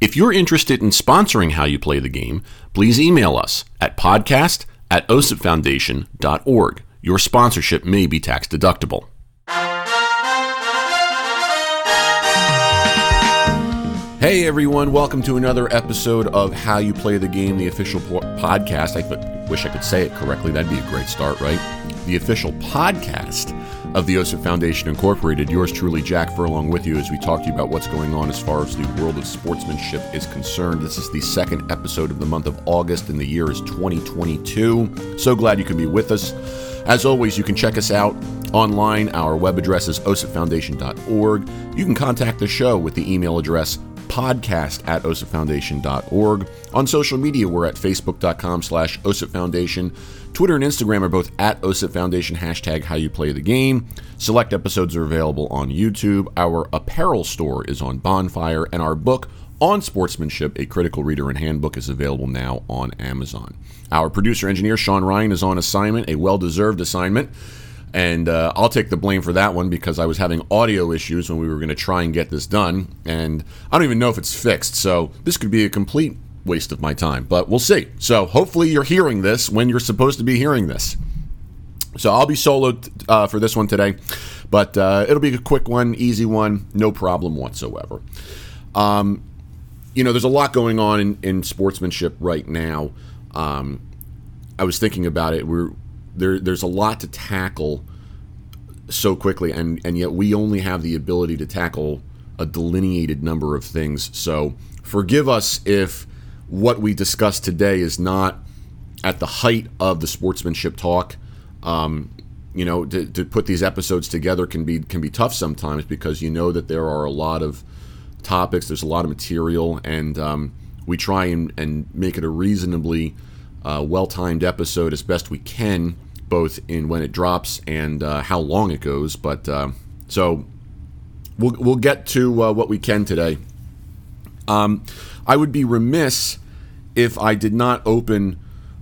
If you're interested in sponsoring How You Play the Game, please email us at podcast at osipfoundation.org. Your sponsorship may be tax deductible. Hey everyone, welcome to another episode of How You Play the Game, the official po- podcast. I wish I could say it correctly. That'd be a great start, right? The official podcast of the OSIP Foundation Incorporated. Yours truly, Jack Furlong, with you as we talk to you about what's going on as far as the world of sportsmanship is concerned. This is the second episode of the month of August, and the year is 2022. So glad you can be with us. As always, you can check us out online. Our web address is osipfoundation.org. You can contact the show with the email address podcast at osipfoundation.org. On social media, we're at facebook.com slash osipfoundation. Twitter and Instagram are both at OSIP Foundation, hashtag how you play the game. Select episodes are available on YouTube. Our apparel store is on Bonfire, and our book on sportsmanship, a critical reader and handbook, is available now on Amazon. Our producer engineer, Sean Ryan, is on assignment, a well deserved assignment. And uh, I'll take the blame for that one because I was having audio issues when we were going to try and get this done. And I don't even know if it's fixed. So this could be a complete waste of my time, but we'll see. So hopefully you're hearing this when you're supposed to be hearing this. So I'll be soloed uh, for this one today, but uh, it'll be a quick one, easy one, no problem whatsoever. Um, you know, there's a lot going on in, in sportsmanship right now. Um, I was thinking about it. We're there. There's a lot to tackle so quickly, and and yet we only have the ability to tackle a delineated number of things. So forgive us if what we discussed today is not at the height of the sportsmanship talk. Um, you know, to, to, put these episodes together can be can be tough sometimes because you know that there are a lot of topics, there's a lot of material, and um, we try and, and make it a reasonably uh, well timed episode as best we can, both in when it drops and uh, how long it goes. But uh, so we'll we'll get to uh, what we can today. Um, I would be remiss if I did not open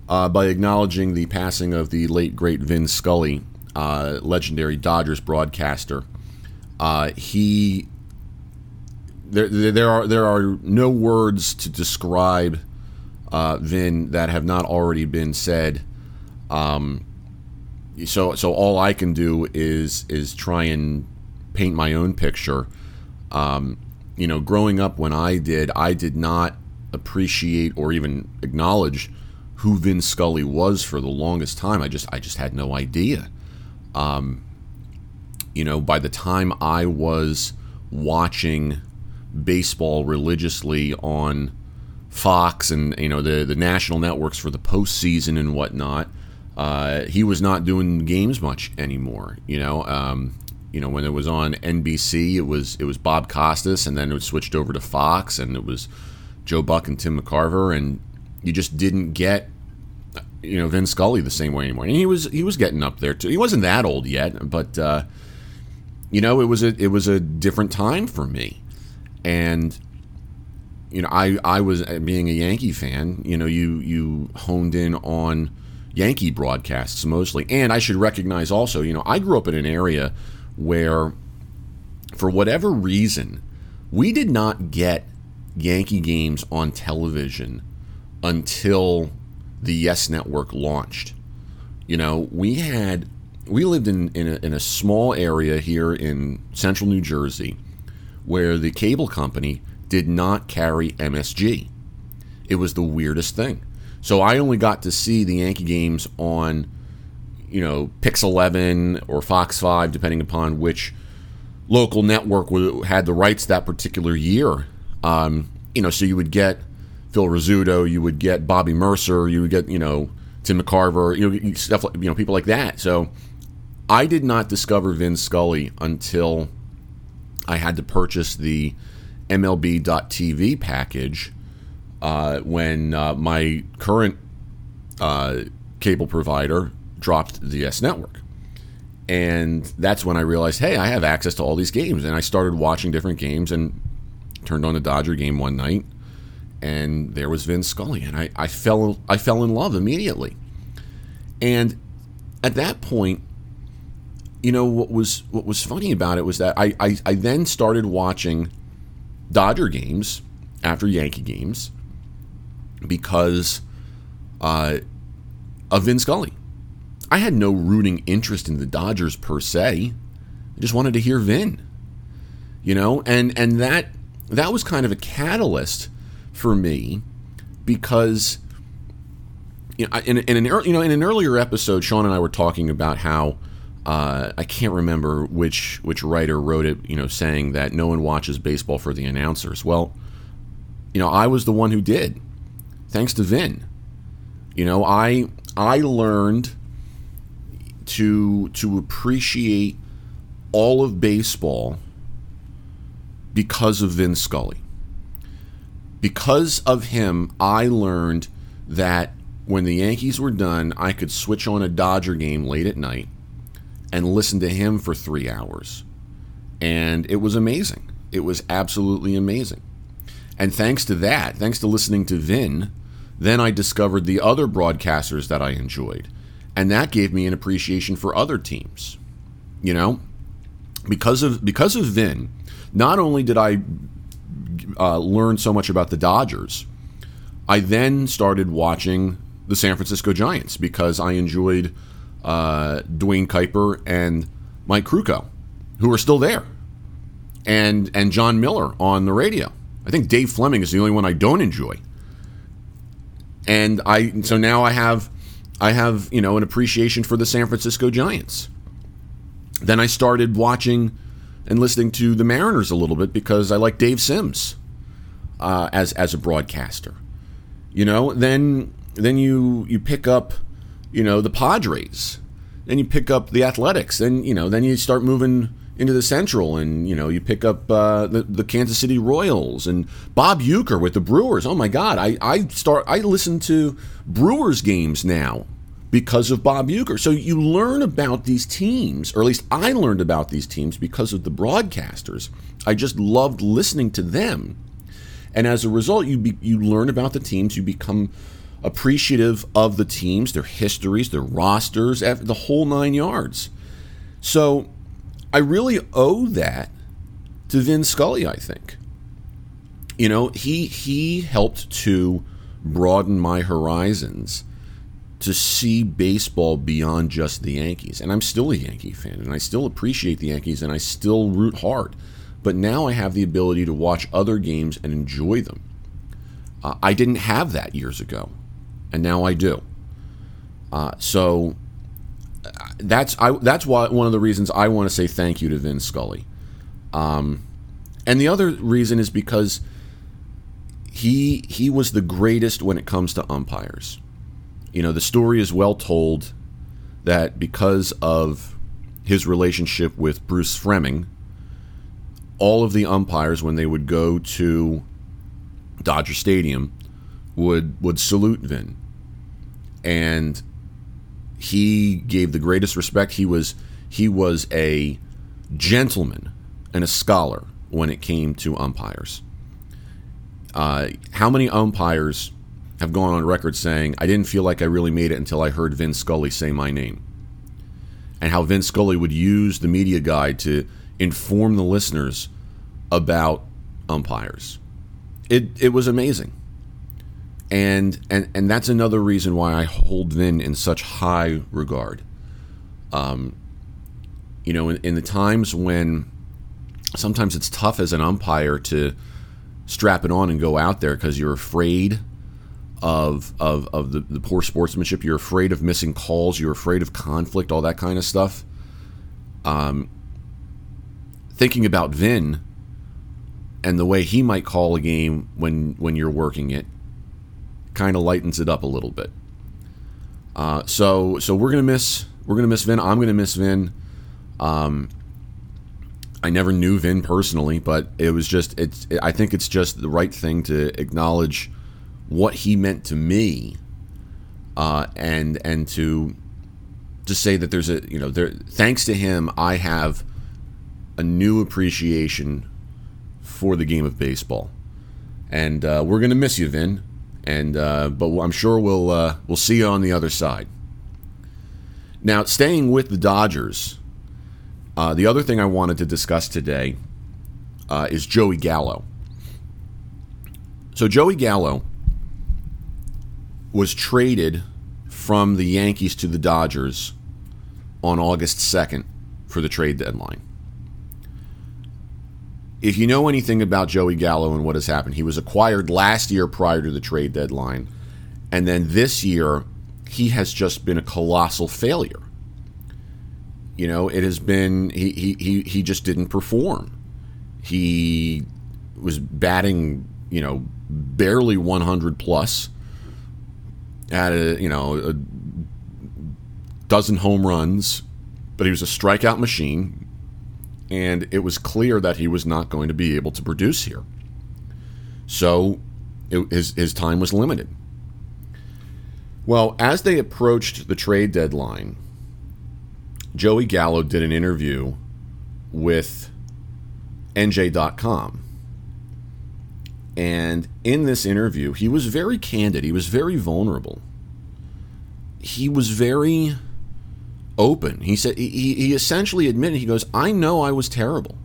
uh, by acknowledging the passing of the late great Vin Scully, uh, legendary Dodgers broadcaster. Uh, he there, there are there are no words to describe Vin that have not already been said. Um, so so all I can do is is try and paint my own picture. Um, you know, growing up when I did, I did not appreciate or even acknowledge who Vin Scully was for the longest time. I just I just had no idea. Um, you know, by the time I was watching baseball religiously on Fox and you know the the national networks for the postseason and whatnot, uh, he was not doing games much anymore. You know, um, you know, when it was on NBC, it was it was Bob Costas, and then it switched over to Fox, and it was Joe Buck and Tim McCarver, and you just didn't get you know Vin Scully the same way anymore. And he was he was getting up there too. He wasn't that old yet, but uh, you know it was a it was a different time for me, and you know I I was being a Yankee fan. You know you you honed in on Yankee broadcasts mostly, and I should recognize also. You know I grew up in an area where, for whatever reason, we did not get Yankee games on television until the Yes Network launched. You know, we had we lived in in a, in a small area here in central New Jersey where the cable company did not carry MSG. It was the weirdest thing. So I only got to see the Yankee games on you know, Pix 11 or Fox 5, depending upon which local network had the rights that particular year. Um, you know, so you would get Phil Rizzuto, you would get Bobby Murcer, you would get, you know, Tim McCarver, you know, stuff like, you know, people like that. So I did not discover Vin Scully until I had to purchase the MLB.TV package uh, when uh, my current uh, cable provider dropped the Yes network. And that's when I realized, hey, I have access to all these games. And I started watching different games and turned on the Dodger game one night, and there was Vin Scully, and I, I fell I fell in love immediately. And at that point, you know what was what was funny about it was that I, I, I then started watching Dodger games after Yankee games because uh, of Vin Scully. I had no rooting interest in the Dodgers per se. I just wanted to hear Vin. You know, and and that that was kind of a catalyst for me because you know, in, in an you know in an earlier episode, Sean and I were talking about how uh, I can't remember which which writer wrote it, you know, saying that no one watches baseball for the announcers. Well, you know, I was the one who did, thanks to Vin. You know, I I learned to to appreciate all of baseball because of Vin Scully. Because of him, I learned that when the Yankees were done, I could switch on a Dodger game late at night and listen to him for three hours. And it was amazing. It was absolutely amazing. And thanks to that, thanks to listening to Vin, then I discovered the other broadcasters that I enjoyed. And that gave me an appreciation for other teams. You know? Because of because of Vin, not only did I uh, learn so much about the Dodgers, I then started watching the San Francisco Giants because I enjoyed uh, Duane Kuiper and Mike Krukow, who are still there, and and Jon Miller on the radio. I think Dave Fleming is the only one I don't enjoy. And I so now I have I have you know an appreciation for the San Francisco Giants. Then I started watching and listening to the Mariners a little bit because I like Dave Sims uh, as as a broadcaster. You know, then then you you pick up, you know, the Padres. Then you pick up the Athletics. Then you know, then you start moving into the Central, and you know, you pick up uh, the the Kansas City Royals and Bob Uecker with the Brewers. Oh my God, I I start I listen to Brewers games now because of Bob Uecker. So you learn about these teams, or at least I learned about these teams because of the broadcasters. I just loved listening to them. And as a result, you be, you learn about the teams, you become appreciative of the teams, their histories, their rosters, the whole nine yards. So I really owe that to Vin Scully, I think. You know, he he helped to broaden my horizons to see baseball beyond just the Yankees. And I'm still a Yankee fan, and I still appreciate the Yankees, and I still root hard. But now I have the ability to watch other games and enjoy them. Uh, I didn't have that years ago, and now I do. Uh, so that's I, that's why one of the reasons I want to say thank you to Vin Scully. Um, and the other reason is because he he was the greatest when it comes to umpires you know, the story is well told that because of his relationship with Bruce Froemming, all of the umpires, when they would go to Dodger Stadium, would would salute Vin, and he gave the greatest respect. He was he was a gentleman and a scholar when it came to umpires. Uh, how many umpires have gone on record saying, I didn't feel like I really made it until I heard Vin Scully say my name. And how Vin Scully would use the media guide to inform the listeners about umpires. It, it was amazing. And, and, and that's another reason why I hold Vin in such high regard. Um, you know, in, in the times when sometimes it's tough as an umpire to strap it on and go out there because you're afraid of of, of the, the poor sportsmanship. You're afraid of missing calls. You're afraid of conflict, all that kind of stuff. Um, thinking about Vin and the way he might call a game when when you're working it kind of lightens it up a little bit. Uh, so so we're gonna miss we're gonna miss Vin. I'm gonna miss Vin. Um, I never knew Vin personally, but it was just it's. I think it's just the right thing to acknowledge what he meant to me, uh, and and to to say that there's a you know there thanks to him I have a new appreciation for the game of baseball, and uh, we're gonna miss you, Vin, and uh, but I'm sure we'll uh, we'll see you on the other side. Now, staying with the Dodgers, uh, the other thing I wanted to discuss today uh, is Joey Gallo. So Joey Gallo was traded from the Yankees to the Dodgers on August 2nd for the trade deadline. If you know anything about Joey Gallo and what has happened, he was acquired last year prior to the trade deadline. And then this year, he has just been a colossal failure. You know, it has been, he, he, he, he just didn't perform. He was batting, you know, barely 100 plus, at a, you know, a dozen home runs, but he was a strikeout machine, and it was clear that he was not going to be able to produce here. So it, his, his time was limited. Well, as they approached the trade deadline, Joey Gallo did an interview with NJ.com. And in this interview, he was very candid. He was very vulnerable. He was very open. He said he, he essentially admitted he goes, "I know I was terrible.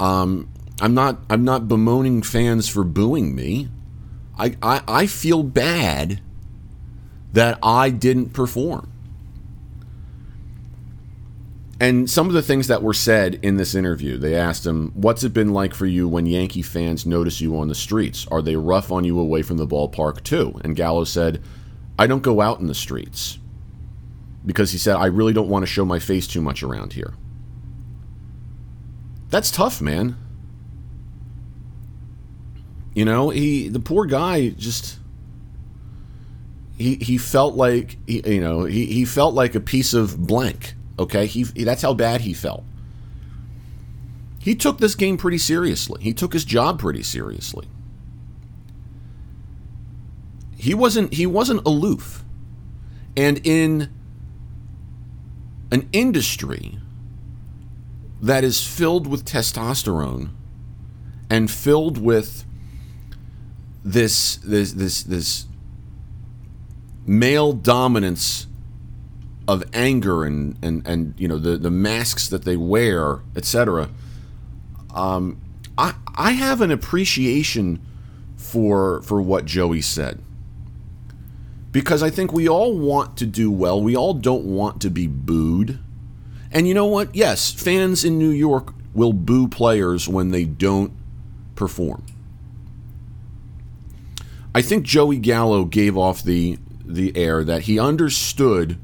Um, I'm not I'm not bemoaning fans for booing me. I, I, I feel bad that I didn't perform." And some of the things that were said in this interview, they asked him, What's it been like for you when Yankee fans notice you on the streets? Are they rough on you away from the ballpark, too? And Gallo said, I don't go out in the streets because he said, I really don't want to show my face too much around here. That's tough, man. You know, he the poor guy just he he felt like he, you know, he, he felt like a piece of blank Okay, he that's how bad he felt. He took this game pretty seriously. He took his job pretty seriously. He wasn't he wasn't aloof. And in an industry that is filled with testosterone and filled with this this this this male dominance of anger and, and, and you know the, the masks that they wear, etc. Um, I I have an appreciation for for what Joey said because I think we all want to do well. We all don't want to be booed. And you know what? Yes, fans in New York will boo players when they don't perform. I think Joey Gallo gave off the the air that he understood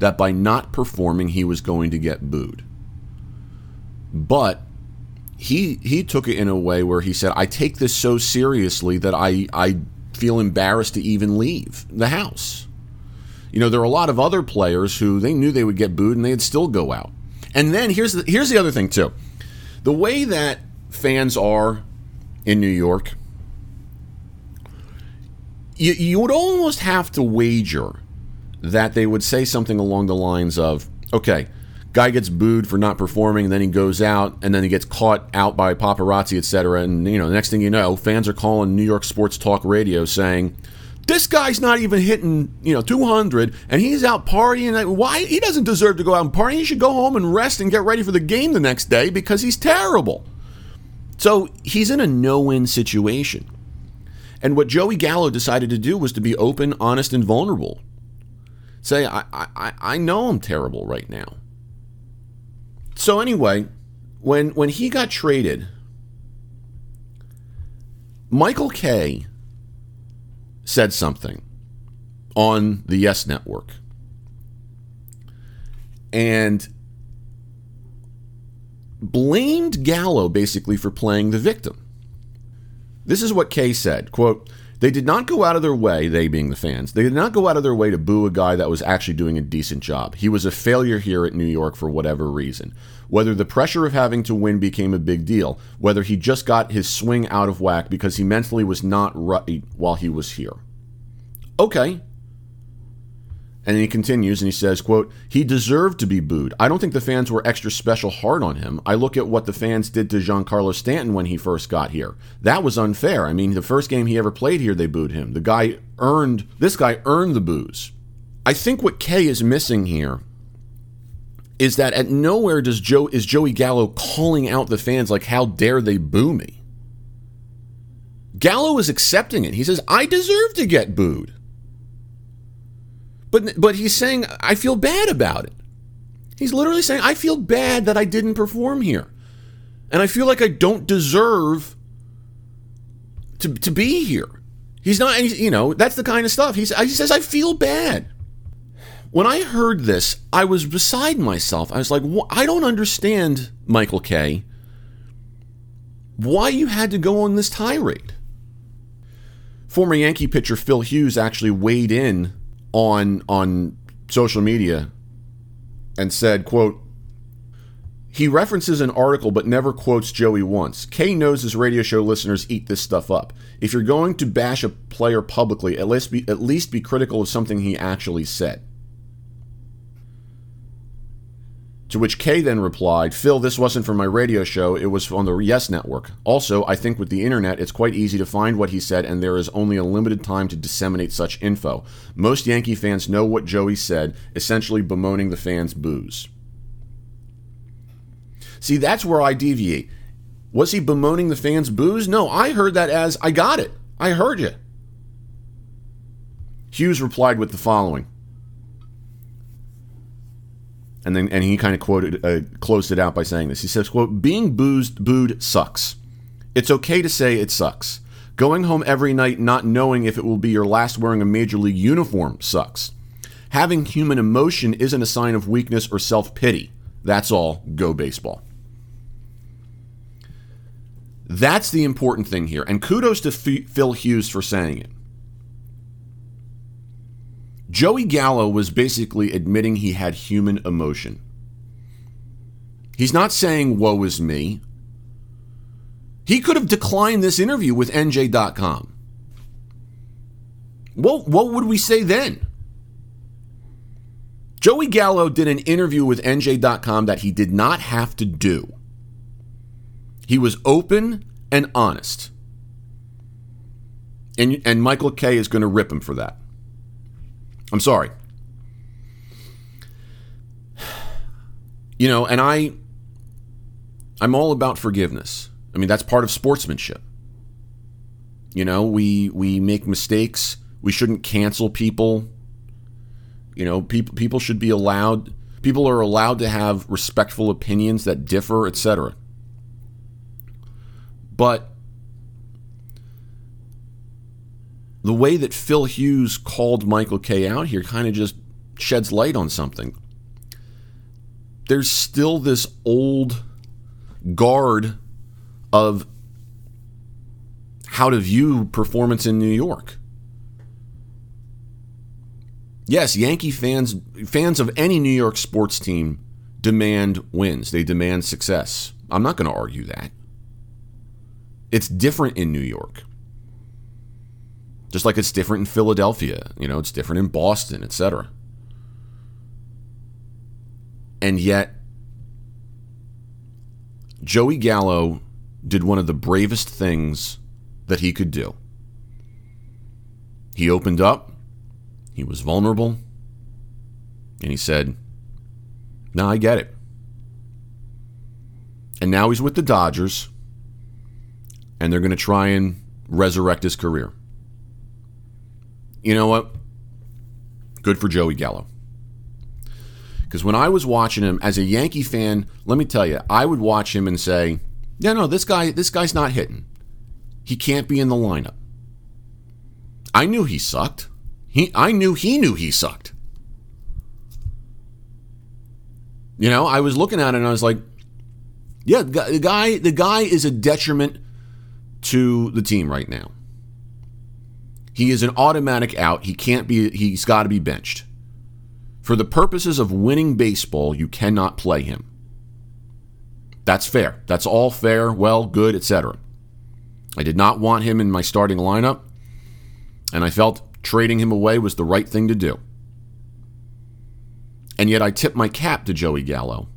that by not performing he was going to get booed. But he he took it in a way where he said, "I take this so seriously that I I feel embarrassed to even leave the house." You know, there are a lot of other players who they knew they would get booed and they'd still go out. And then here's the here's the other thing too. The way that fans are in New York, you, you would almost have to wager that they would say something along the lines of, okay, guy gets booed for not performing, and then he goes out, and then he gets caught out by paparazzi, etc. And you know, the next thing you know, fans are calling New York Sports Talk Radio saying, "This guy's not even hitting, you know, 200, and he's out partying. Why? He doesn't deserve to go out and party. He should go home and rest and get ready for the game the next day because he's terrible." So he's in a no-win situation. And what Joey Gallo decided to do was to be open, honest, and vulnerable say, I, I, I know I'm terrible right now. So anyway, when when he got traded, Michael Kay said something on the Yes Network. And blamed Gallo basically for playing the victim. This is what Kay said, quote, They did not go out of their way, they being the fans, they did not go out of their way to boo a guy that was actually doing a decent job. He was a failure here at New York for whatever reason. Whether the pressure of having to win became a big deal, whether he just got his swing out of whack because he mentally was not right while he was here. Okay, and he continues and he says, quote, he deserved to be booed. I don't think the fans were extra special hard on him. I look at what the fans did to Giancarlo Stanton when he first got here. That was unfair. I mean, the first game he ever played here, they booed him. The guy earned, this guy earned the boos. I think what Kay is missing here is that at nowhere does Joe is Joey Gallo calling out the fans like how dare they boo me. Gallo is accepting it. He says, I deserve to get booed. But but he's saying I feel bad about it. He's literally saying I feel bad that I didn't perform here. And I feel like I don't deserve to to be here. He's not you know, that's the kind of stuff. He's, he says I feel bad. When I heard this, I was beside myself. I was like, I don't understand, Michael Kay, why you had to go on this tirade. Former Yankee pitcher Phil Hughes actually weighed in on on social media and said, quote, he references an article but never quotes Joey once. Kay knows his radio show listeners eat this stuff up. If you're going to bash a player publicly, at least be, at least be critical of something he actually said. To which Kay then replied, Phil, this wasn't for my radio show, it was on the Yes Network. Also, I think with the internet, it's quite easy to find what he said, and there is only a limited time to disseminate such info. Most Yankee fans know what Joey said, essentially bemoaning the fans' boos. See, that's where I deviate. Was he bemoaning the fans' boos? No, I heard that as, I got it. I heard you. Hughes replied with the following and then and he kind of quoted uh, closed it out by saying this. He says, "quote Being boozed, booed sucks. It's okay to say it sucks. Going home every night not knowing if it will be your last wearing a major league uniform sucks. Having human emotion isn't a sign of weakness or self pity. That's all. Go baseball." That's the important thing here, and kudos to F- Phil Hughes for saying it. Joey Gallo was basically admitting he had human emotion. He's not saying, woe is me. He could have declined this interview with NJ.com. What, what would we say then? Joey Gallo did an interview with NJ.com that he did not have to do. He was open and honest. And, and Michael Kay is going to rip him for that. I'm sorry. You know, and I I'm all about forgiveness. I mean, that's part of sportsmanship. You know, we we make mistakes. We shouldn't cancel people. You know, people people should be allowed people are allowed to have respectful opinions that differ, etc. But the way that Phil Hughes called Michael Kay out here kind of just sheds light on something. There's still this old guard of how to view performance in New York. Yes, Yankee fans fans of any New York sports team demand wins. They demand success. I'm not going to argue that. It's different in New York. Just like it's different in Philadelphia, you know, it's different in Boston, etc. And yet, Joey Gallo did one of the bravest things that he could do. He opened up, he was vulnerable, and he said, No, I get it. And now he's with the Dodgers, and they're going to try and resurrect his career you know what? Good for Joey Gallo. Because when I was watching him as a Yankee fan, let me tell you, I would watch him and say, "Yeah, no, this guy, this guy's not hitting. He can't be in the lineup." I knew he sucked. He, I knew he knew he sucked. You know, I was looking at it and I was like, "Yeah, the guy, the guy is a detriment to the team right now." He is an automatic out. He can't be, he's got to be benched. For the purposes of winning baseball, you cannot play him. That's fair. That's all fair, well, good, etc. I did not want him in my starting lineup, and I felt trading him away was the right thing to do. And yet I tip my cap to Joey Gallo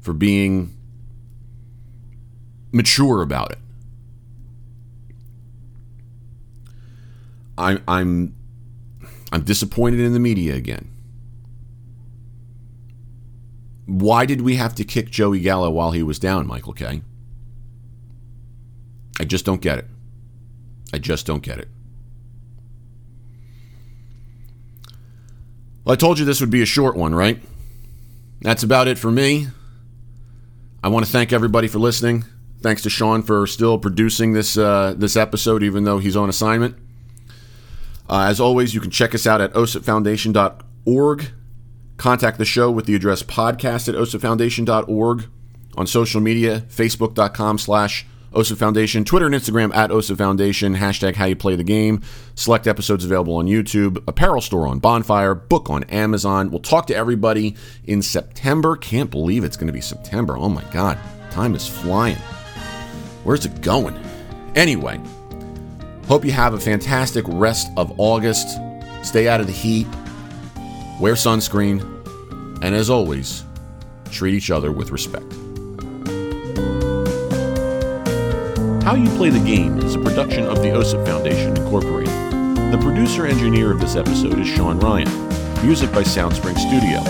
for being mature about it. I, I'm I'm disappointed in the media again. Why did we have to kick Joey Gallo while he was down, Michael Kay? I just don't get it. I just don't get it. Well, I told you this would be a short one, right? That's about it for me. I want to thank everybody for listening. Thanks to Sean for still producing this uh, this episode, even though he's on assignment. Uh, as always, you can check us out at osipfoundation.org. Contact the show with the address podcast at osipfoundation.org. On social media, facebook.com slash OSIP Foundation, Twitter and Instagram at OSIP Foundation, hashtag how you play the game. Select episodes available on YouTube, apparel store on Bonfire, book on Amazon. We'll talk to everybody in September. Can't believe it's going to be September. Oh my God, time is flying. Where's it going? Anyway, hope you have a fantastic rest of August. Stay out of the heat, wear sunscreen, and as always, treat each other with respect. How You Play the Game is a production of the OSIP Foundation, Incorporated. The producer engineer of this episode is Sean Ryan. Music by Soundspring Studio.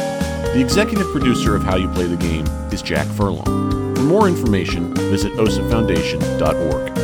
The executive producer of How You Play the Game is Jack Furlong. For more information, visit osipfoundation.org.